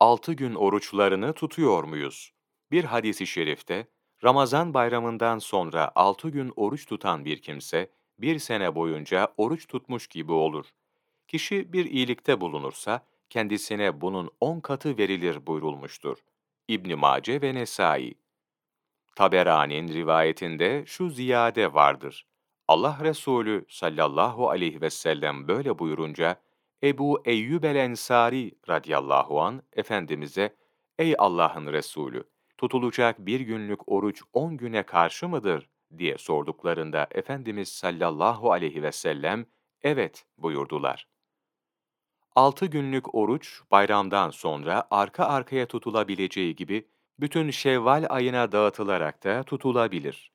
altı gün oruçlarını tutuyor muyuz? Bir hadisi şerifte, Ramazan bayramından sonra altı gün oruç tutan bir kimse, bir sene boyunca oruç tutmuş gibi olur. Kişi bir iyilikte bulunursa, kendisine bunun on katı verilir buyurulmuştur. İbn Mace ve Nesai. Taberani'nin rivayetinde şu ziyade vardır. Allah Resulü sallallahu aleyhi ve sellem böyle buyurunca, Ebu Eyyub el-Ensari radıyallahu an Efendimiz'e, Ey Allah'ın Resulü, tutulacak bir günlük oruç on güne karşı mıdır? diye sorduklarında Efendimiz sallallahu aleyhi ve sellem, evet buyurdular. Altı günlük oruç, bayramdan sonra arka arkaya tutulabileceği gibi, bütün Şevval ayına dağıtılarak da tutulabilir.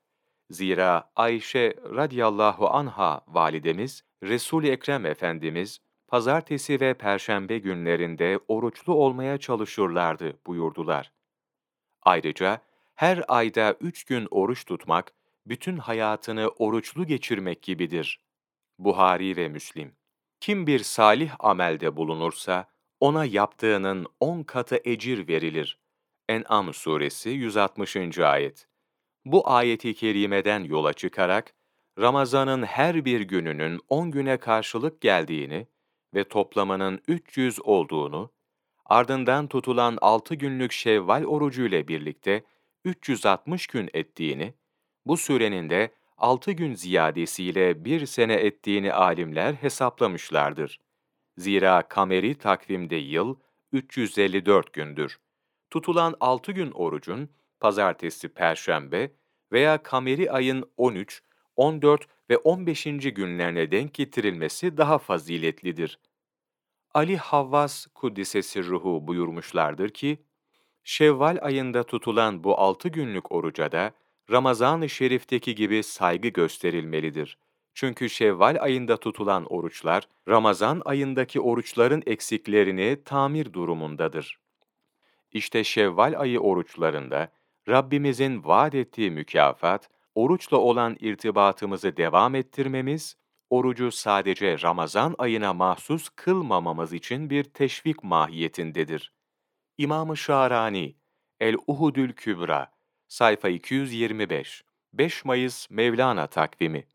Zira Ayşe radıyallahu anha validemiz, Resul-i Ekrem Efendimiz, pazartesi ve perşembe günlerinde oruçlu olmaya çalışırlardı buyurdular. Ayrıca her ayda üç gün oruç tutmak, bütün hayatını oruçlu geçirmek gibidir. Buhari ve Müslim Kim bir salih amelde bulunursa, ona yaptığının on katı ecir verilir. En'am suresi 160. ayet. Bu ayeti kerimeden yola çıkarak, Ramazan'ın her bir gününün 10 güne karşılık geldiğini ve toplamının 300 olduğunu, ardından tutulan 6 günlük Şevval orucu ile birlikte 360 gün ettiğini, bu sürenin de 6 gün ziyadesiyle bir sene ettiğini alimler hesaplamışlardır. Zira kameri takvimde yıl 354 gündür. Tutulan 6 gün orucun, pazartesi, perşembe veya kameri ayın 13, 14 ve 15. günlerine denk getirilmesi daha faziletlidir. Ali Havvas Kuddisesi Ruhu buyurmuşlardır ki, Şevval ayında tutulan bu altı günlük oruca da Ramazan-ı Şerif'teki gibi saygı gösterilmelidir. Çünkü Şevval ayında tutulan oruçlar, Ramazan ayındaki oruçların eksiklerini tamir durumundadır. İşte Şevval ayı oruçlarında Rabbimizin vaat ettiği mükafat, oruçla olan irtibatımızı devam ettirmemiz, orucu sadece Ramazan ayına mahsus kılmamamız için bir teşvik mahiyetindedir. İmam-ı Şarani, El-Uhudül Kübra, sayfa 225, 5 Mayıs Mevlana takvimi